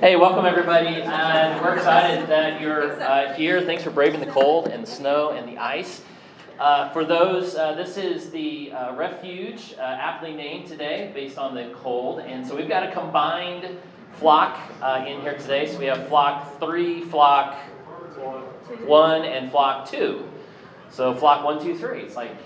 Hey, welcome everybody. Uh, we're excited that you're uh, here. Thanks for braving the cold and the snow and the ice. Uh, for those, uh, this is the uh, refuge, uh, aptly named today based on the cold. And so we've got a combined flock in here today. So we have flock three, flock one, and flock two. So flock one, two, three. It's like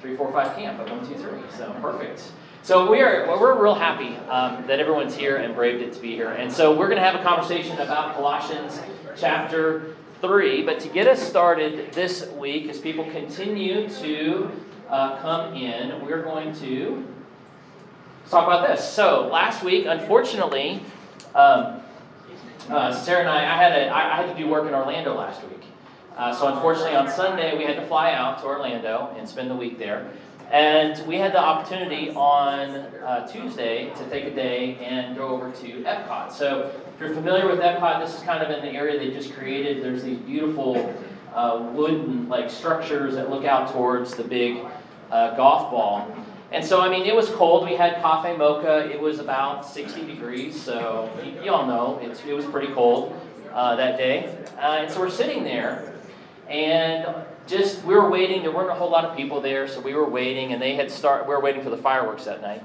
three, four, five camp, but one, two, three. So perfect. So we are we're real happy um, that everyone's here and braved it to be here. And so we're going to have a conversation about Colossians chapter three. But to get us started this week, as people continue to uh, come in, we're going to talk about this. So last week, unfortunately, um, uh, Sarah and I, I had a, I, I had to do work in Orlando last week. Uh, so unfortunately, on Sunday we had to fly out to Orlando and spend the week there. And we had the opportunity on uh, Tuesday to take a day and go over to Epcot. So, if you're familiar with Epcot, this is kind of in the area they just created. There's these beautiful uh, wooden like structures that look out towards the big uh, golf ball. And so, I mean, it was cold. We had cafe mocha. It was about 60 degrees, so you, you all know it was pretty cold uh, that day. Uh, and so we're sitting there, and just we were waiting. There weren't a whole lot of people there, so we were waiting, and they had start. We were waiting for the fireworks that night,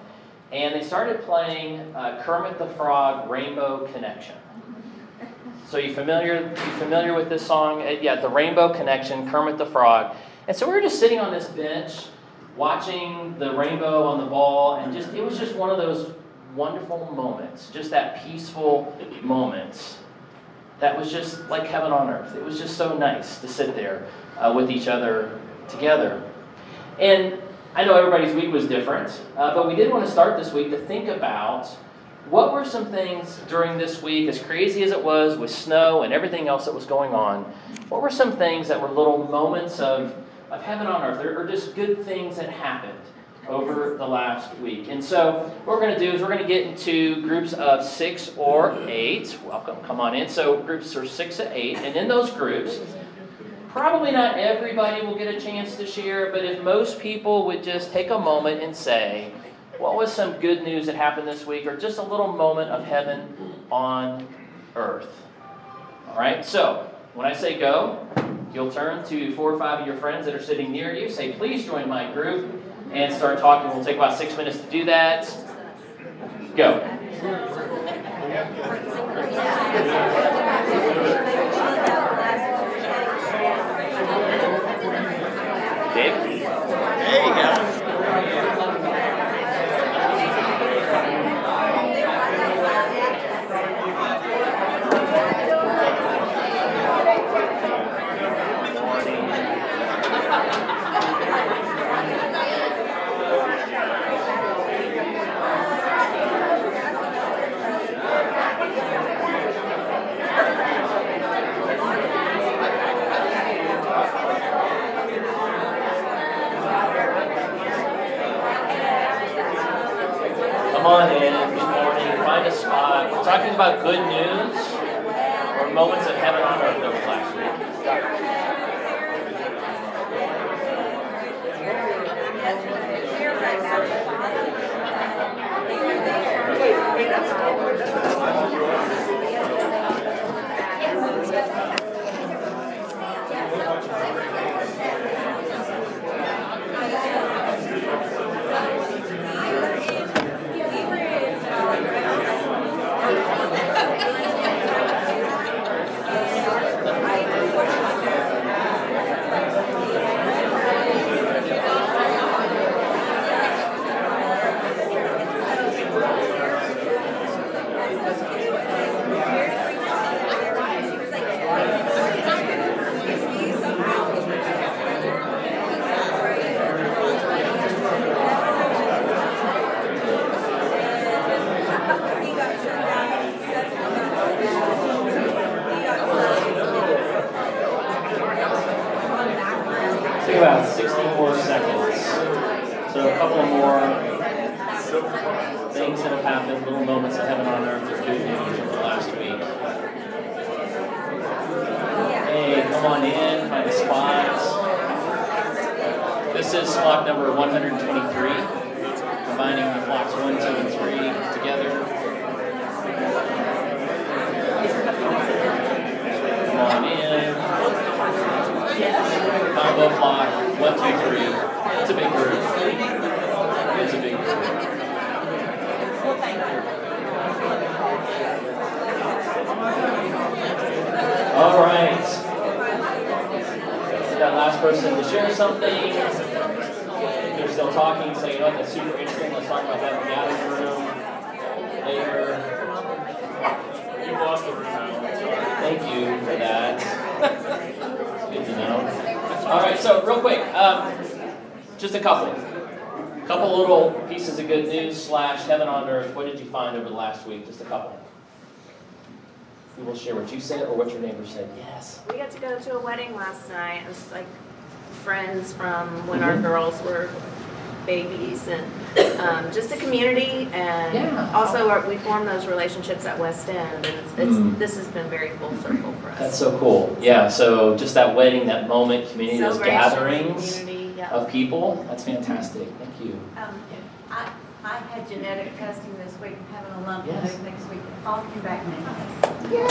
and they started playing uh, Kermit the Frog Rainbow Connection. So you familiar? You familiar with this song? Uh, yeah, the Rainbow Connection, Kermit the Frog. And so we were just sitting on this bench, watching the rainbow on the ball, and just it was just one of those wonderful moments, just that peaceful moment that was just like heaven on earth. It was just so nice to sit there uh, with each other together. And I know everybody's week was different, uh, but we did want to start this week to think about what were some things during this week, as crazy as it was with snow and everything else that was going on, what were some things that were little moments of, of heaven on earth, or, or just good things that happened? Over the last week. And so, what we're going to do is we're going to get into groups of six or eight. Welcome, come on in. So, groups are six to eight. And in those groups, Probably not everybody will get a chance to share, but if most people would just take a moment and say, what was some good news that happened this week, or just a little moment of heaven on earth? All right, so when I say go, you'll turn to four or five of your friends that are sitting near you, say, please join my group, and start talking. We'll take about six minutes to do that. Go. For that. Good to know. All right, so real quick, um, just a couple, couple little pieces of good news slash heaven on earth. What did you find over the last week? Just a couple. We will share what you said or what your neighbor said. Yes. We got to go to a wedding last night. It was like friends from when our girls were babies and um, just a community. And Yeah. also, our, we formed those relationships at West End. And it's, it's, Mm. this has been very full circle for us. That's so cool. Yeah. So just that wedding, that moment, community, those gatherings Community, yeah. of people. That's fantastic. Thank you. Um, I, I had genetic testing this week, I'm having a lump Yes. next week, all came back negative.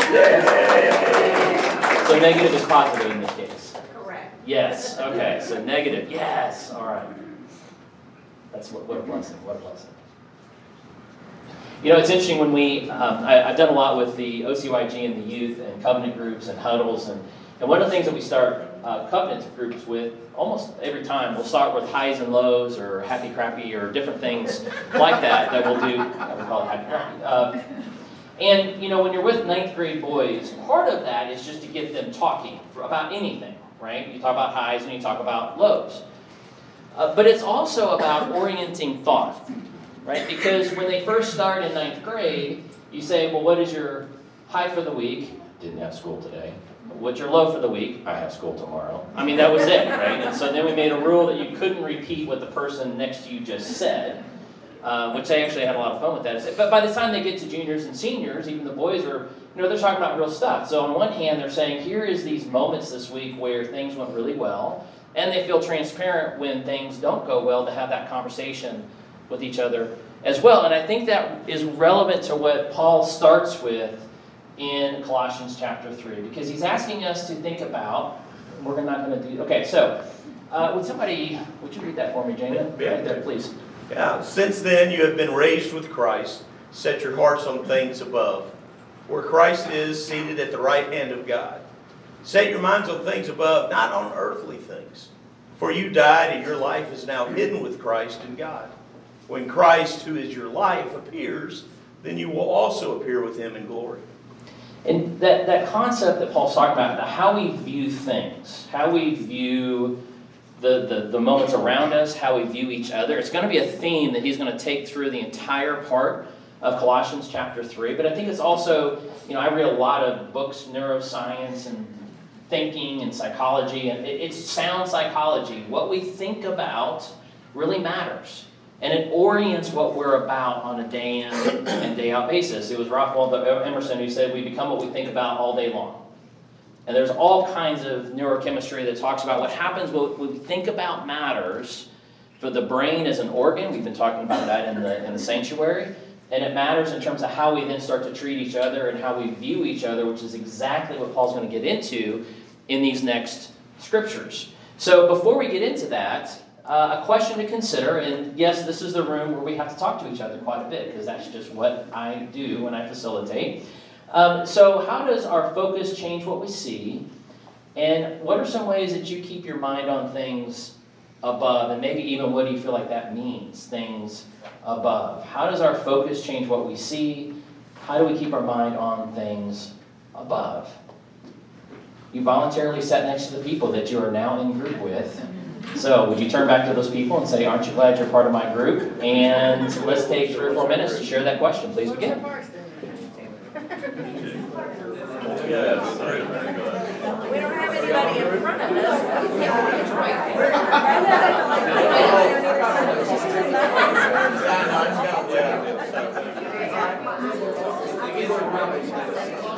So negative is positive in this case. Correct. Yes, okay, so negative, yes, all right. That's what, what a blessing, what a blessing. You know, it's interesting when we, um, I, I've done a lot with the OCYG and the youth and covenant groups and huddles, and, and one of the things that we start uh, covenant groups with almost every time, we'll start with highs and lows or happy crappy or different things like that that we'll do, I would call it happy crappy. Um, and, you know, when you're with ninth grade boys, part of that is just to get them talking about anything, right? You talk about highs and you talk about lows. Uh, but it's also about orienting thought, right? Because when they first start in ninth grade, you say, well, what is your high for the week? Didn't have school today. What's your low for the week? I have school tomorrow. I mean, that was it, right? And so then we made a rule that you couldn't repeat what the person next to you just said uh, which they actually had a lot of fun with that. But by the time they get to juniors and seniors, even the boys are, you know, they're talking about real stuff. So on one hand, they're saying, here is these moments this week where things went really well, and they feel transparent when things don't go well to have that conversation with each other as well. And I think that is relevant to what Paul starts with in Colossians chapter 3, because he's asking us to think about, we're not going to do, okay, so uh, would somebody, would you read that for me, Jana? Yeah. Right there, please. Yeah, since then you have been raised with Christ. Set your hearts on things above, where Christ is seated at the right hand of God. Set your minds on things above, not on earthly things. For you died, and your life is now hidden with Christ in God. When Christ, who is your life, appears, then you will also appear with him in glory. And that, that concept that Paul's talking about, the how we view things, how we view the, the, the moments around us, how we view each other, it's going to be a theme that he's going to take through the entire part of Colossians chapter 3. But I think it's also, you know, I read a lot of books, neuroscience and thinking and psychology, and it, it's sound psychology. What we think about really matters. And it orients what we're about on a day in and day out basis. It was Ralph Waldo Emerson who said, We become what we think about all day long. And there's all kinds of neurochemistry that talks about what happens when we think about matters for the brain as an organ. We've been talking about that in the, in the sanctuary. And it matters in terms of how we then start to treat each other and how we view each other, which is exactly what Paul's going to get into in these next scriptures. So before we get into that, uh, a question to consider, and yes, this is the room where we have to talk to each other quite a bit because that's just what I do when I facilitate. Um, so, how does our focus change what we see? And what are some ways that you keep your mind on things above? And maybe even what do you feel like that means, things above? How does our focus change what we see? How do we keep our mind on things above? You voluntarily sat next to the people that you are now in group with. So, would you turn back to those people and say, Aren't you glad you're part of my group? And let's take three or four minutes to share that question. Please begin. We anybody in front of us. So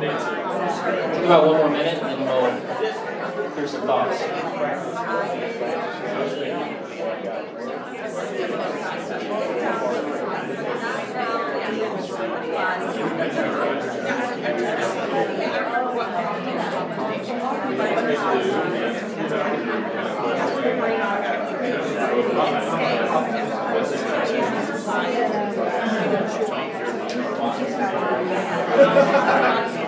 Think about one more minute and then we'll hear some thoughts.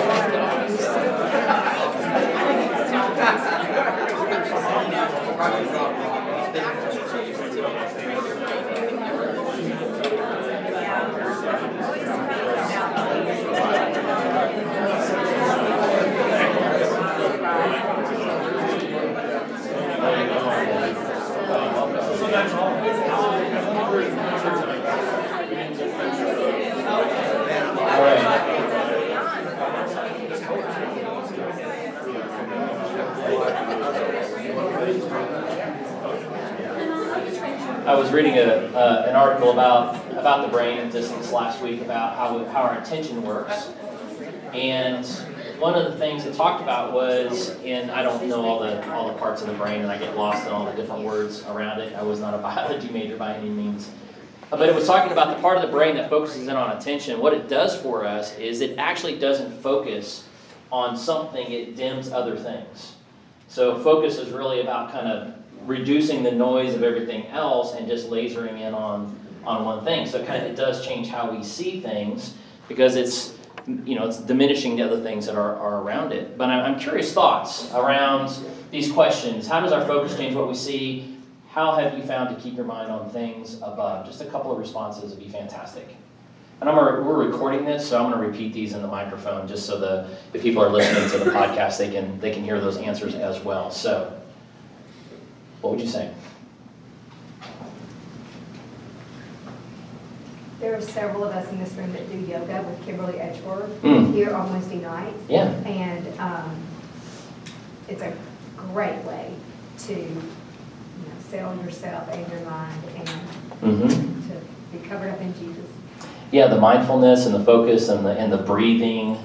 All I was reading a, uh, an article about, about the brain just this last week about how, how our attention works. And one of the things it talked about was, and I don't know all the, all the parts of the brain and I get lost in all the different words around it. I was not a biology major by any means. But it was talking about the part of the brain that focuses in on attention. What it does for us is it actually doesn't focus on something, it dims other things. So focus is really about kind of reducing the noise of everything else and just lasering in on, on one thing. So kind of it does change how we see things because it's you know it's diminishing the other things that are, are around it. But I'm, I'm curious thoughts around these questions. How does our focus change what we see? How have you found to keep your mind on things above? Just a couple of responses would be fantastic. And I'm we're recording this, so I'm going to repeat these in the microphone just so the if people are listening to the podcast, they can they can hear those answers as well. So, what would you say? There are several of us in this room that do yoga with Kimberly Edgeworth Mm. here on Wednesday nights. Yeah. And um, it's a great way to, you know, sell yourself and your mind and Mm-hmm. to be covered up in Jesus. Yeah, the mindfulness and the focus and the and the breathing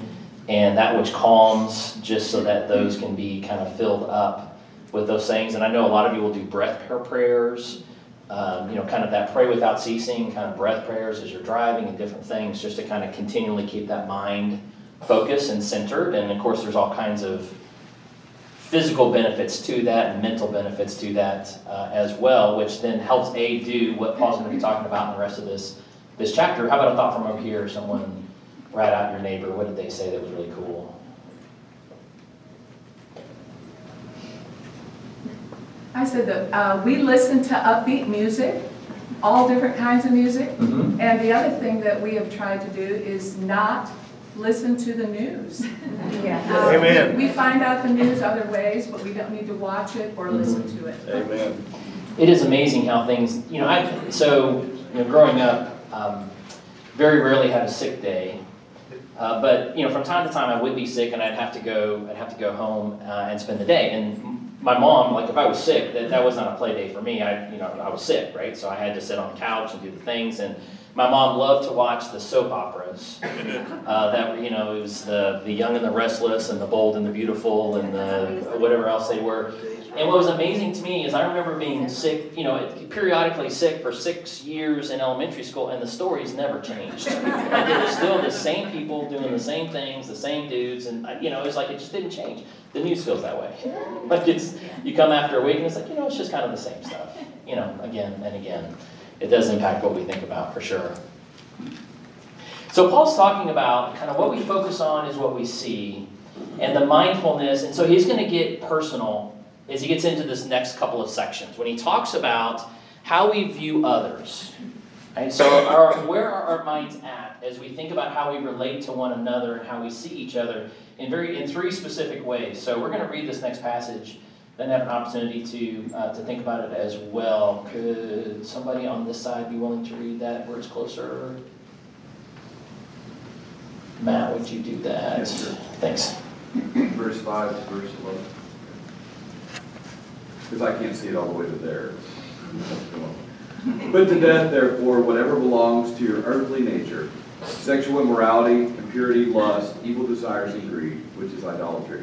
and that which calms, just so that those can be kind of filled up with those things. And I know a lot of you will do breath prayers. Um, you know, kind of that pray without ceasing, kind of breath prayers as you're driving and different things, just to kind of continually keep that mind focused and centered. And of course, there's all kinds of physical benefits to that and mental benefits to that uh, as well, which then helps A do what Paul's going to be talking about in the rest of this this chapter. How about a thought from over here? Someone rat out your neighbor. What did they say that was really cool? I said that uh, we listen to upbeat music, all different kinds of music. Mm-hmm. And the other thing that we have tried to do is not listen to the news. Yeah. We- Amen. We find out the news other ways, but we don't need to watch it or listen to it. Amen. It is amazing how things, you know, I, so, you know, growing up, um, very rarely had a sick day. Uh, but, you know, from time to time I would be sick and I'd have to go, I'd have to go home uh, and spend the day. And my mom, like if I was sick, that, that was not a play day for me. I, you know, I was sick, right? So I had to sit on the couch and do the things. And my mom loved to watch the soap operas. Uh, that, you know, it was the, the Young and the Restless and the Bold and the Beautiful and the whatever else they were. And what was amazing to me is I remember being sick, you know, periodically sick for six years in elementary school, and the stories never changed. like it was still the same people doing the same things, the same dudes, and uh, you know, it was like it just didn't change. The news feels that way. like it's you come after a week and it's like you know, it's just kind of the same stuff. You know, again and again. It does impact what we think about for sure. So Paul's talking about kind of what we focus on is what we see, and the mindfulness. And so he's going to get personal as he gets into this next couple of sections when he talks about how we view others. Right? So, our, where are our minds at as we think about how we relate to one another and how we see each other in very in three specific ways? So, we're going to read this next passage, then have an opportunity to uh, to think about it as well. Could somebody on this side be willing to read that where it's closer? Matt, would you do that? Yes, sir. Thanks. verse 5 to verse 11. Because I can't see it all the way to there. Put to death, therefore, whatever belongs to your earthly nature sexual immorality, impurity, lust, evil desires, and greed, which is idolatry.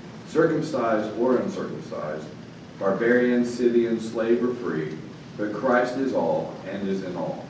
circumcised or uncircumcised, barbarian, Scythian, slave or free, but Christ is all and is in all.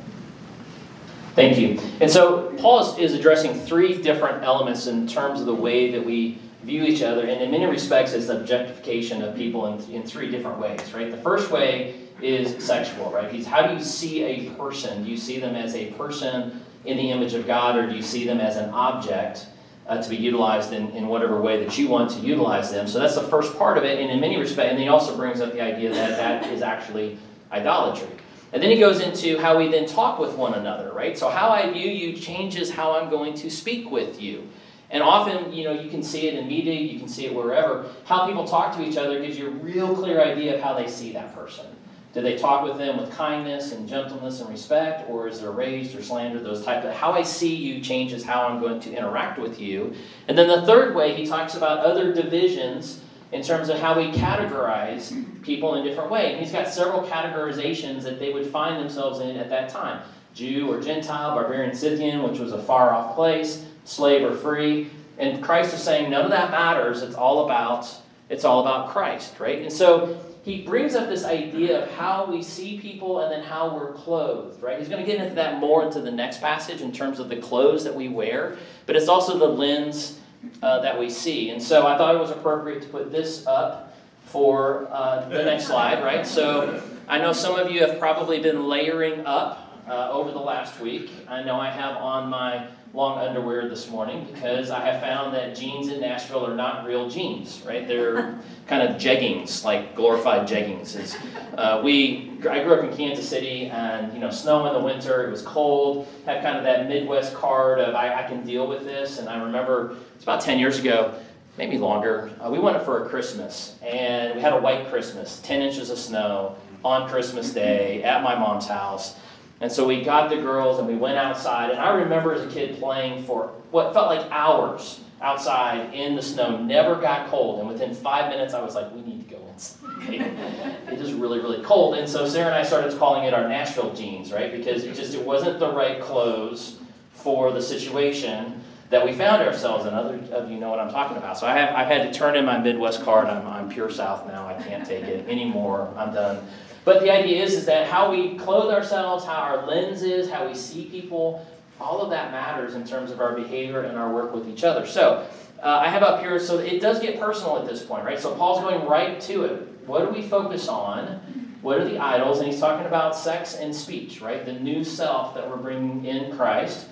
Thank you. And so Paul is, addressing three different elements in terms of the way that we view each other, and in many respects, it's objectification of people in, in three different ways, right? The first way is sexual, right? He's how do you see a person? Do you see them as a person in the image of God, or do you see them as an object uh, to be utilized in, in whatever way that you want to utilize them? So that's the first part of it, and in many respects, and he also brings up the idea that that is actually idolatry. And then he goes into how we then talk with one another, right? So how I view you changes how I'm going to speak with you. And often, you know, you can see it in media, you can see it wherever. How people talk to each other gives you a real clear idea of how they see that person. Do they talk with them with kindness and gentleness and respect, or is there rage or slander, those type of how I see you changes how I'm going to interact with you. And then the third way he talks about other divisions in terms of how we categorize people in different ways. And he's got several categorizations that they would find themselves in at that time. Jew or Gentile, barbarian Scythian, which was a far off place, slave or free. And Christ is saying none of that matters. It's all about it's all about Christ, right? And so he brings up this idea of how we see people and then how we're clothed, right? He's going to get into that more into the next passage in terms of the clothes that we wear, but it's also the lens uh, that we see. And so I thought it was appropriate to put this up for uh, the next slide, right? So I know some of you have probably been layering up uh, over the last week. I know I have on my long underwear this morning because I have found that jeans in Nashville are not real jeans, right? They're kind of jeggings, like glorified jeggings. Uh, we, I grew up in Kansas City, and you know, snow in the winter. It was cold. Had kind of that Midwest card of I, I can deal with this. And I remember it's about ten years ago, maybe longer. Uh, we went up for a Christmas, and we had a white Christmas, ten inches of snow on Christmas Day at my mom's house. And so we got the girls and we went outside. And I remember as a kid playing for what felt like hours outside in the snow, never got cold. And within five minutes, I was like, we need to go inside. it is really, really cold. And so Sarah and I started calling it our Nashville jeans, right? Because it just it wasn't the right clothes for the situation that we found ourselves in. Other of you know what I'm talking about. So I have I've had to turn in my Midwest card. I'm, I'm pure South now. I can't take it anymore. I'm done. But the idea is, is that how we clothe ourselves, how our lens is, how we see people, all of that matters in terms of our behavior and our work with each other. So uh, I have up here, so it does get personal at this point, right? So Paul's going right to it. What do we focus on? What are the idols? And he's talking about sex and speech, right? The new self that we're bringing in Christ.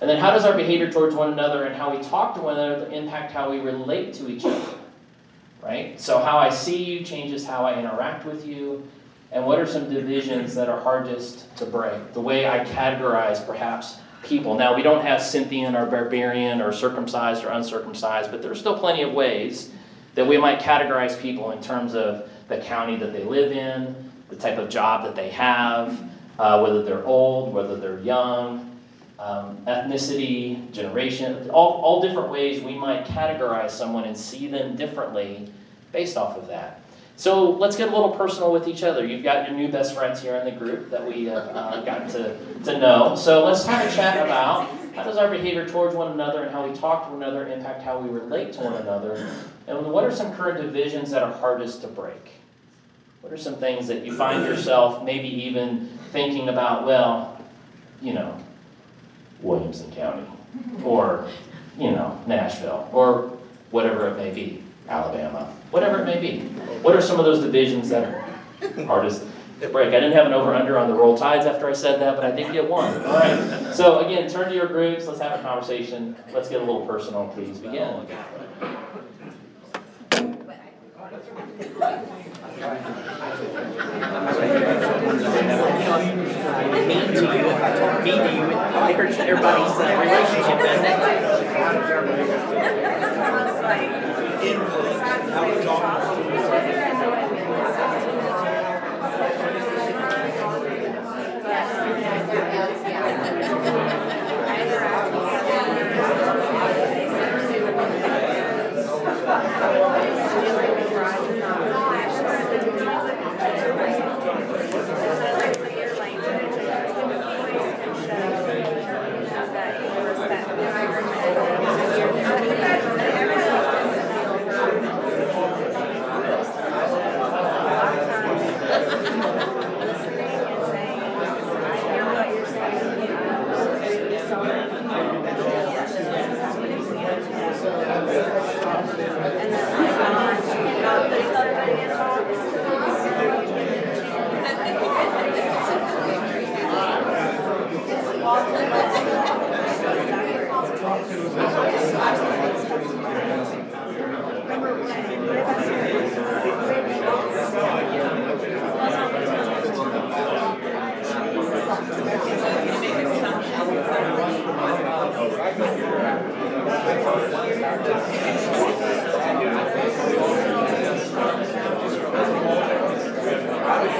And then how does our behavior towards one another and how we talk to one another impact how we relate to each other? Right? So how I see you changes how I interact with you. And what are some divisions that are hardest to break? The way I categorize perhaps people. Now, we don't have Scythian or barbarian or circumcised or uncircumcised, but there's still plenty of ways that we might categorize people in terms of the county that they live in, the type of job that they have, uh, whether they're old, whether they're young, um, ethnicity, generation, all, all different ways we might categorize someone and see them differently based off of that. So let's get a little personal with each other. You've got your new best friends here in the group that we have uh, gotten to, to know. So let's kind of chat about how does our behavior towards one another and how we talk to one another impact how we relate to one another? And what are some current divisions that are hardest to break? What are some things that you find yourself maybe even thinking about, well, you know, Williamson County or, you know, Nashville or whatever it may be? Alabama, whatever it may be. What are some of those divisions that are hardest to break? I didn't have an over under on the roll tides after I said that, but I did get one. All right. So, again, turn to your groups. Let's have a conversation. Let's get a little personal, please. Begin. to you everybody's uh, relationship, doesn't it? that was awesome.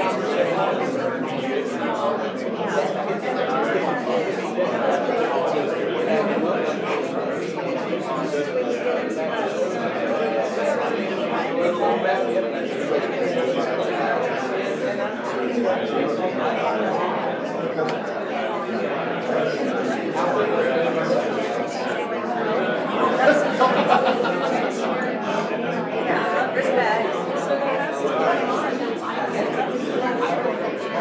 Amen.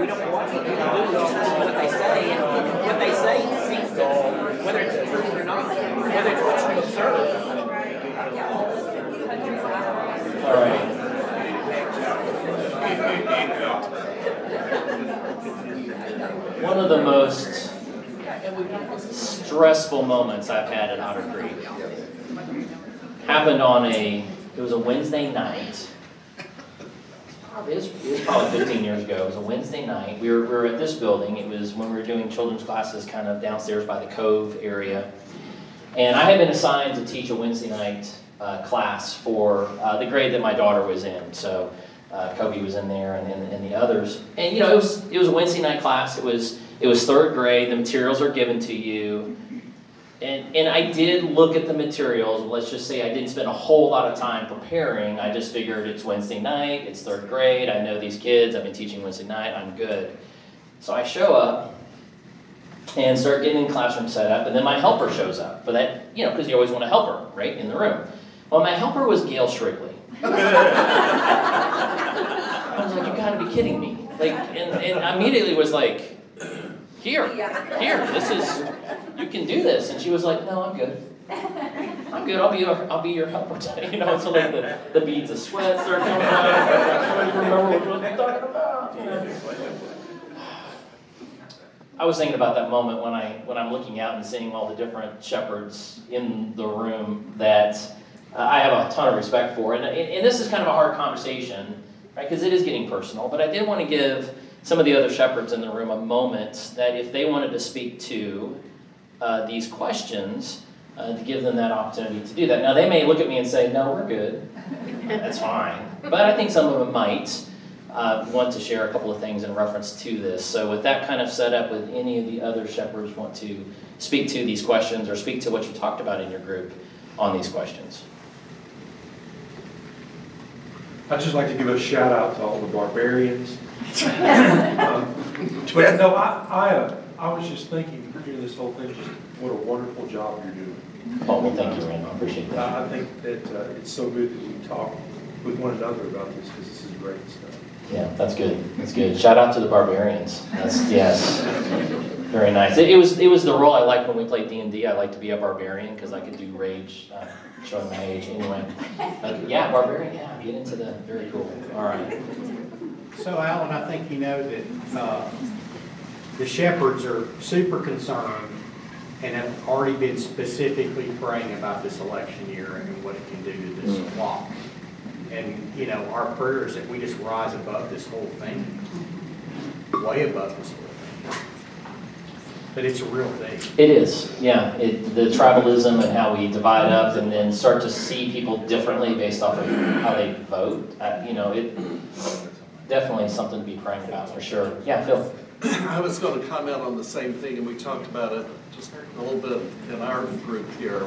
we don't want to you know, listen to what they say, and what they say seems to, whether it's true or not, whether it's what you observe. One of the most stressful moments I've had at Otter Creek happened on a, it was a Wednesday night. It was, it was probably 15 years ago. It was a Wednesday night. We were, we were at this building. It was when we were doing children's classes kind of downstairs by the Cove area. And I had been assigned to teach a Wednesday night uh, class for uh, the grade that my daughter was in. So uh, Kobe was in there and, and, and the others. And you know, it was it was a Wednesday night class. It was it was third grade. The materials are given to you. And, and I did look at the materials. Let's just say I didn't spend a whole lot of time preparing. I just figured it's Wednesday night, it's third grade. I know these kids. I've been teaching Wednesday night. I'm good. So I show up and start getting the classroom set up, and then my helper shows up for that, you know, because you always want a helper, right, in the room. Well, my helper was Gail Strickly. I was like, you gotta be kidding me. Like, and, and I immediately was like, here, here, this is, you can do this. And she was like, no, I'm good. I'm good. I'll be your, I'll be your helper today. You know, so like the, the beads of sweat start coming out. I don't remember what I'm talking about. You know. I was thinking about that moment when I when I'm looking out and seeing all the different shepherds in the room that uh, I have a ton of respect for, and, and this is kind of a hard conversation, right? Because it is getting personal. But I did want to give some of the other shepherds in the room a moment that if they wanted to speak to uh, these questions, uh, to give them that opportunity to do that. Now they may look at me and say, "No, we're good. That's fine," but I think some of them might uh, want to share a couple of things in reference to this. So, with that kind of setup, with any of the other shepherds want to speak to these questions or speak to what you talked about in your group on these questions? I'd just like to give a shout out to all the barbarians. but no, I, I, uh, I was just thinking during this whole thing, just what a wonderful job you're doing. Oh, well, thank you, Randall. I appreciate that. I, I think that uh, it's so good that we talk with one another about this because this is great stuff. Yeah, that's good. That's good. Shout out to the barbarians. That's yes, very nice. It, it was it was the role I liked when we played D and D. I like to be a barbarian because I could do rage, uh, showing my age anyway. Yeah, barbarian. Yeah, get into the very cool. All right. So Alan, I think you know that uh, the shepherds are super concerned and have already been specifically praying about this election year and what it can do to this Mm. flock. And, you know, our prayer is that we just rise above this whole thing, way above this whole thing. But it's a real thing. It is, yeah. It, the tribalism and how we divide up and then start to see people differently based off of how they vote. Uh, you know, it definitely something to be praying about for sure. Yeah, Phil. I was going to comment on the same thing, and we talked about it just a little bit in our group here.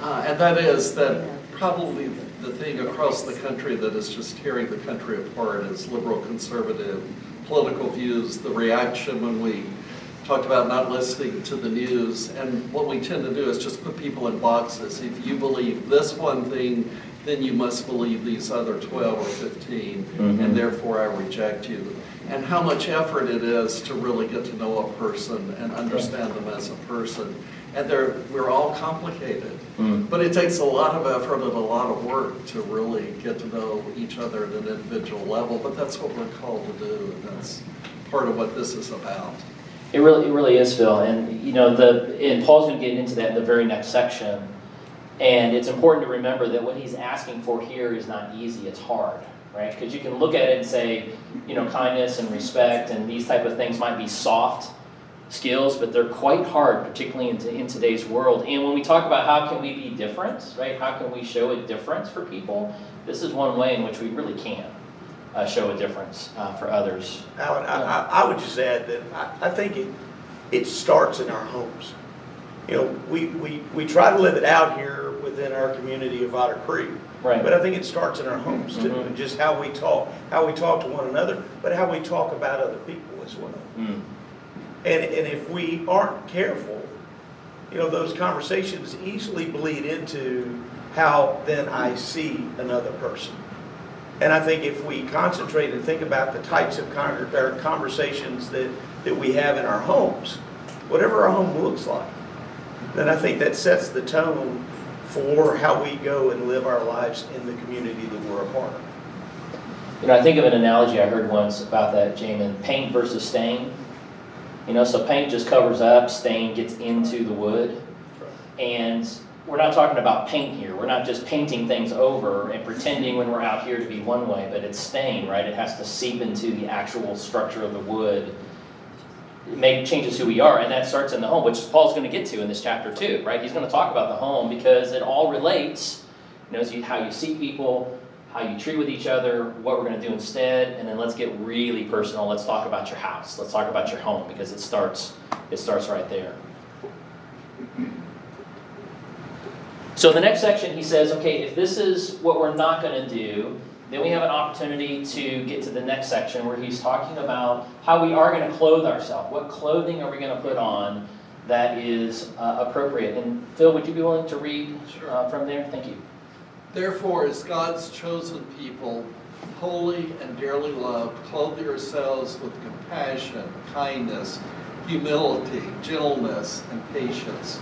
Uh, and that is that probably the thing across the country that is just tearing the country apart is liberal conservative political views, the reaction when we talked about not listening to the news. And what we tend to do is just put people in boxes. If you believe this one thing, then you must believe these other 12 or 15, Mhm. and therefore I reject you. And how much effort it is to really get to know a person and understand them as a person. And they're, we're all complicated. Mm. But it takes a lot of effort and a lot of work to really get to know each other at an individual level. But that's what we're called to do, and that's part of what this is about. It really, it really is, Phil. And you know, the and Paul's going to get into that in the very next section. And it's important to remember that what he's asking for here is not easy; it's hard, right? Because you can look at it and say, you know, kindness and respect and these type of things might be soft skills, but they're quite hard, particularly in, in today's world. And when we talk about how can we be different, right? How can we show a difference for people? This is one way in which we really can uh, show a difference uh, for others. Alan, I, I, I would just add that I, I think it, it starts in our homes. You know, we, we, we try to live it out here within our community of Otter Creek. Right. But I think it starts in our homes too, Mhm. and just how we talk, how we talk to one another, but how we talk about other people as well. Mm. And, and if we aren't careful, you know, those conversations easily bleed into how then I see another person. And I think if we concentrate and think about the types of con- conversations that, that we have in our homes, whatever our home looks like, then I think that sets the tone for how we go and live our lives in the community that we're a part of. You know, I think of an analogy I heard once about that, Jamin, paint versus stain. You know, so paint just covers up, stain gets into the wood. And we're not talking about paint here. We're not just painting things over and pretending when we're out here to be one way, but it's stain, right? It has to seep into the actual structure of the wood. Make changes who we are, and that starts in the home, which Paul's going to get to in this chapter too, right? He's going to talk about the home because it all relates. You know, how you see people, how you treat with each other, what we're going to do instead, and then let's get really personal. Let's talk about your house. Let's talk about your home because it starts it starts right there. So the next section he says, okay, if this is what we're not going to do, then we have an opportunity to get to the next section where he's talking about how we are going to clothe ourselves. What clothing are we going to put on that is uh, appropriate? And Phil, would you be willing to read uh, from there? Thank you. Therefore, as God's chosen people, holy and dearly loved, clothe yourselves with compassion, kindness, humility, gentleness, and patience.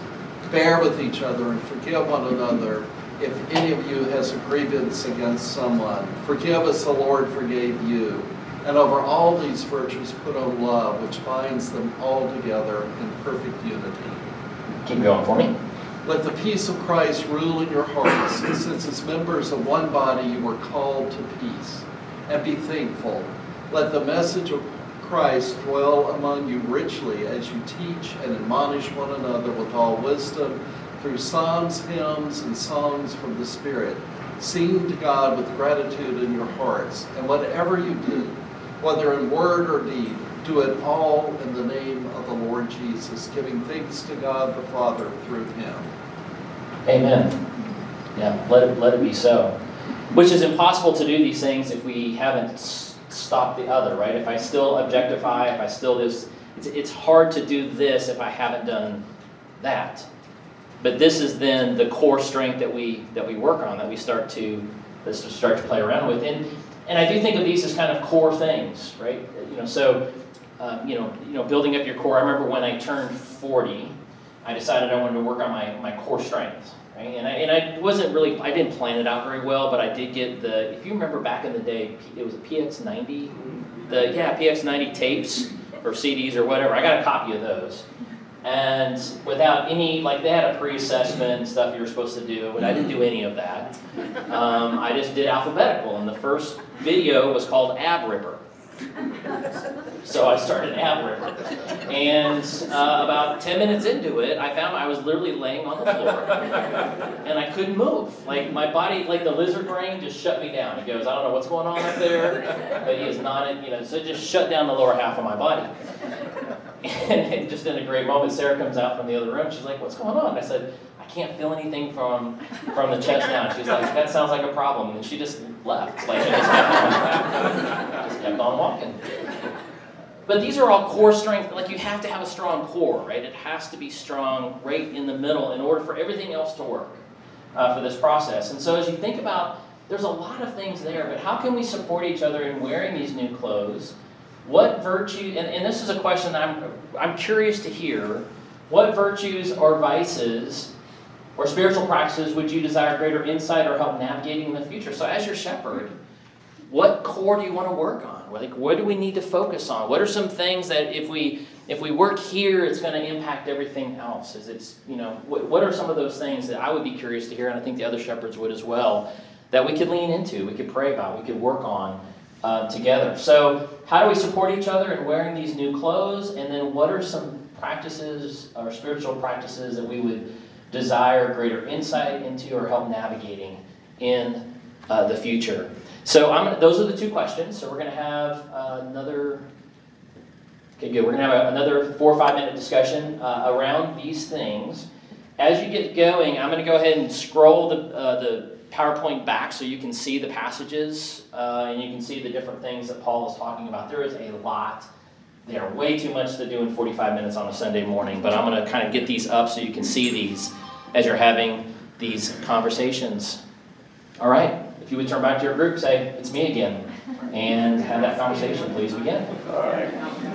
Bear with each other and forgive one another if any of you has a grievance against someone. Forgive as the Lord forgave you. And over all these virtues put on love, which binds them all together in perfect unity. Keep going for me. Let the peace of Christ rule in your hearts, since as members of one body you were called to peace. And be thankful. Let the message of Christ dwell among you richly as you teach and admonish one another with all wisdom through psalms, hymns, and songs from the Spirit, sing to God with gratitude in your hearts. And whatever you do, whether in word or deed, do it all in the name of the Lord Jesus, giving thanks to God the Father through him. Amen. Yeah, let it, let it be so. Which is impossible to do these things if we haven't stopped the other, right? If I still objectify, if I still this, it's, it's hard to do this if I haven't done that. But this is then the core strength that we that we work on, that we start to let's start to play around with. And and I do think of these as kind of core things, right? You know, so um, you know, you know, building up your core. I remember when I turned 40, I decided I wanted to work on my, my core strength. Right? And I and I wasn't really I didn't plan it out very well, but I did get the if you remember back in the day, it was a PX90, the yeah PX90 tapes or CDs or whatever. I got a copy of those. And without any, like they had a pre-assessment and stuff you were supposed to do, but I didn't do any of that. Um, I just did alphabetical, and the first video was called Ab Ripper. So I started ab ripper. And uh, about 10 minutes into it, I found I was literally laying on the floor. And I couldn't move. Like my body, like the lizard brain just shut me down. It goes, I don't know what's going on up there, but he is not, you know, so it just shut down the lower half of my body. And just in a great moment, Sarah comes out from the other room. She's like, what's going on? I said, I can't feel anything from, from the chest down. She's like, that sounds like a problem. And she just left. Like, she just kept on, just kept on walking. But these are all core strengths. Like you have to have a strong core, right? It has to be strong right in the middle in order for everything else to work uh, for this process. And so as you think about, there's a lot of things there, but how can we support each other in wearing these new clothes? What virtue, and, and this is a question I'm, I'm curious to hear, what virtues or vices or spiritual practices would you desire greater insight or help navigating in the future? So as your shepherd, what core do you want to work on? Like, what do we need to focus on? What are some things that if we if we work here, it's going to impact everything else? Is it's you know what, what are some of those things that I would be curious to hear, and I think the other shepherds would as well, that we could lean into, we could pray about, we could work on uh, together. So, how do we support each other in wearing these new clothes? And then, what are some practices or spiritual practices that we would desire greater insight into or help navigating in uh, the future? So I'm gonna, those are the two questions. So we're going to have uh, another. Okay, good. We're going to have a, another four or five minute discussion uh, around these things. As you get going, I'm going to go ahead and scroll the, uh, the PowerPoint back so you can see the passages uh, and you can see the different things that Paul is talking about. There is a lot there, way too much to do in 45 minutes on a Sunday morning, but I'm going to kind of get these up so you can see these as you're having these conversations. All right? If you would turn back to your group, say, It's me again, and have that conversation. Please begin. All right.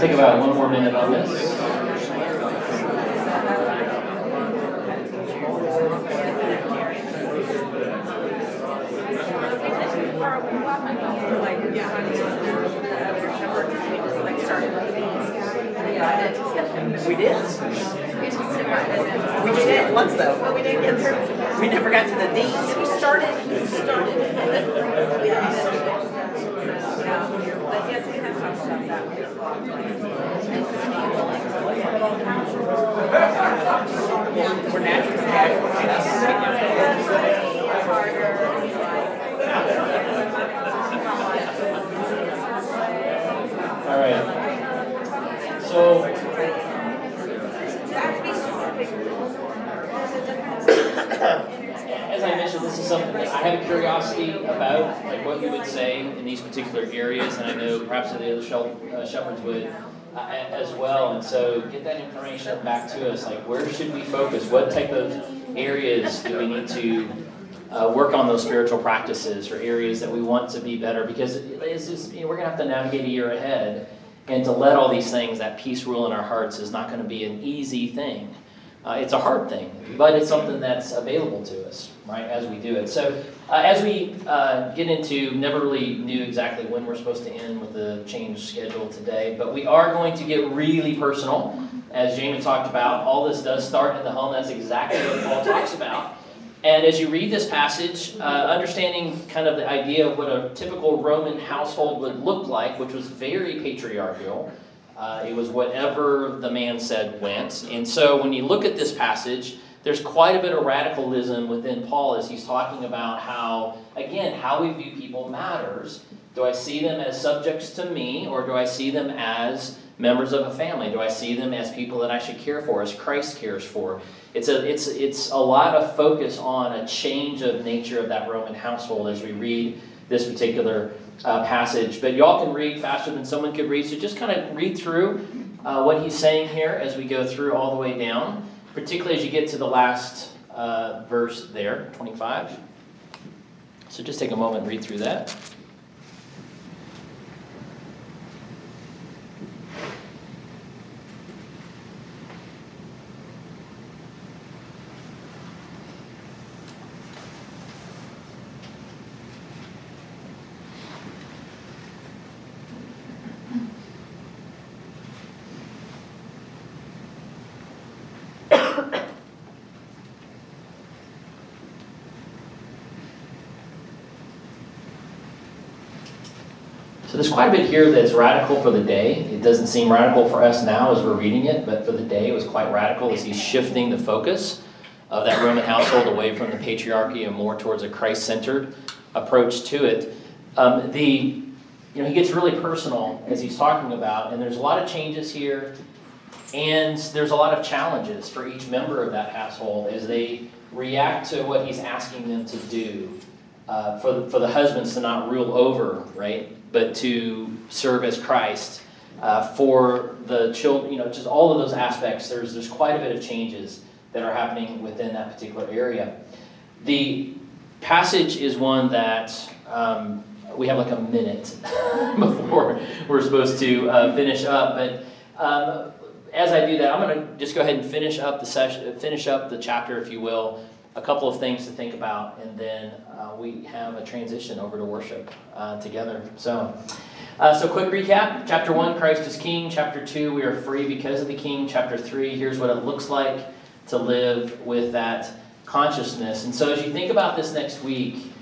Take about one more minute on this. We did. We just did once though. But we didn't get through. We never got to the D's. We started, we started. But yes, we have talked about that. All right. So, as I mentioned, this is something I have a curiosity about, like what you would say in these particular areas, and I know perhaps the other uh, shepherds would uh, as well. And so, get that information back to us. Like, where should we focus? What type of areas do we need to uh, work on those spiritual practices or areas that we want to be better? Because it's just, you know, we're going to have to navigate a year ahead, and to let all these things, that peace rule in our hearts, is not going to be an easy thing. Uh, it's a hard thing, but it's something that's available to us, right, as we do it. So, uh, as we uh, get into, never really knew exactly when we're supposed to end with the change schedule today, but we are going to get really personal, as Jamie talked about. All this does start in the home. That's exactly what Paul talks about. And as you read this passage, uh, understanding kind of the idea of what a typical Roman household would look like, which was very patriarchal, uh, it was whatever the man said went. And so when you look at this passage, there's quite a bit of radicalism within Paul as he's talking about how, again, how we view people matters. Do I see them as subjects to me, or do I see them as members of a family? Do I see them as people that I should care for, as Christ cares for? It's a, it's, it's a lot of focus on a change of nature of that Roman household as we read this particular uh, passage, but y'all can read faster than someone could read, so just kind of read through uh, what he's saying here as we go through all the way down, particularly as you get to the last uh, verse there, 25. So just take a moment and read through that. Bit here that's radical for the day. It doesn't seem radical for us now as we're reading it, but for the day it was quite radical as he's shifting the focus of that Roman household away from the patriarchy and more towards a Christ-centered approach to it. Um, the, you know, he gets really personal as he's talking about, and there's a lot of changes here, and there's a lot of challenges for each member of that household as they react to what he's asking them to do. Uh, for, for the husbands to not rule over, right? But to serve as Christ. Uh, for the children, you know, just all of those aspects, there's, there's quite a bit of changes that are happening within that particular area. The passage is one that um, we have like a minute before we're supposed to uh, finish up, but um, as I do that, I'm going to just go ahead and finish up the session, finish up the chapter, if you will. A couple of things to think about, and then uh, we have a transition over to worship uh, together. So, uh, so quick recap: Chapter one, Christ is King. Chapter two, we are free because of the King. Chapter three, here's what it looks like to live with that consciousness. And so, as you think about this next week,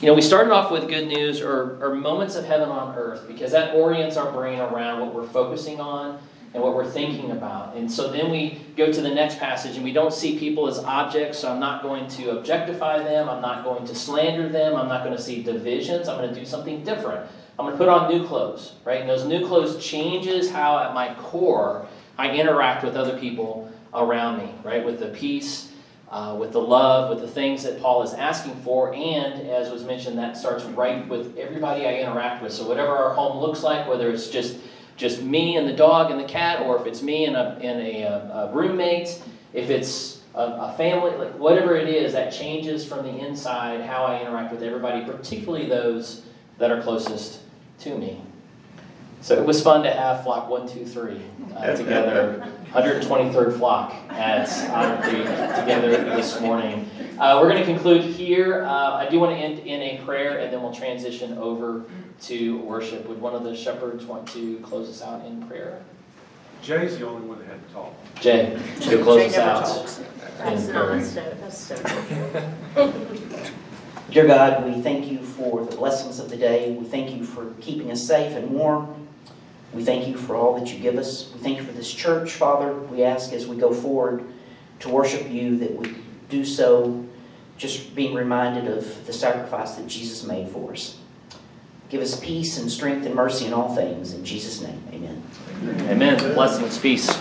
you know, we started off with good news or, or moments of heaven on earth because that orients our brain around what we're focusing on and what we're thinking about. And so then we go to the next passage and we don't see people as objects, so I'm not going to objectify them, I'm not going to slander them, I'm not going to see divisions, I'm going to do something different. I'm going to put on new clothes, right? And those new clothes changes how at my core I interact with other people around me, right? With the peace, uh, with the love, with the things that Paul is asking for, and as was mentioned, that starts right with everybody I interact with. So whatever our home looks like, whether it's just just me and the dog and the cat, or if it's me and a, and a, uh, a roommate, if it's a, a, family, like whatever it is, that changes from the inside how I interact with everybody, particularly those that are closest to me. So it was fun to have flock one, two, three uh, together, 123rd flock at Otter Creek together this morning. Uh, we're going to conclude here. Uh, I do want to end in a prayer, and then we'll transition over to worship. Would one of the shepherds want to close us out in prayer? Jay's the only one that had to talk. Jay, you'll close Jay us out. talks. in That's prayer. not, so, that's so. Dear God, we thank you for the blessings of the day. We thank you for keeping us safe and warm. We thank you for all that you give us. We thank you for this church, Father. We ask as we go forward to worship you that we do so just being reminded of the sacrifice that Jesus made for us. Give us peace and strength and mercy in all things. In Jesus' name, amen. Amen. Blessings, peace.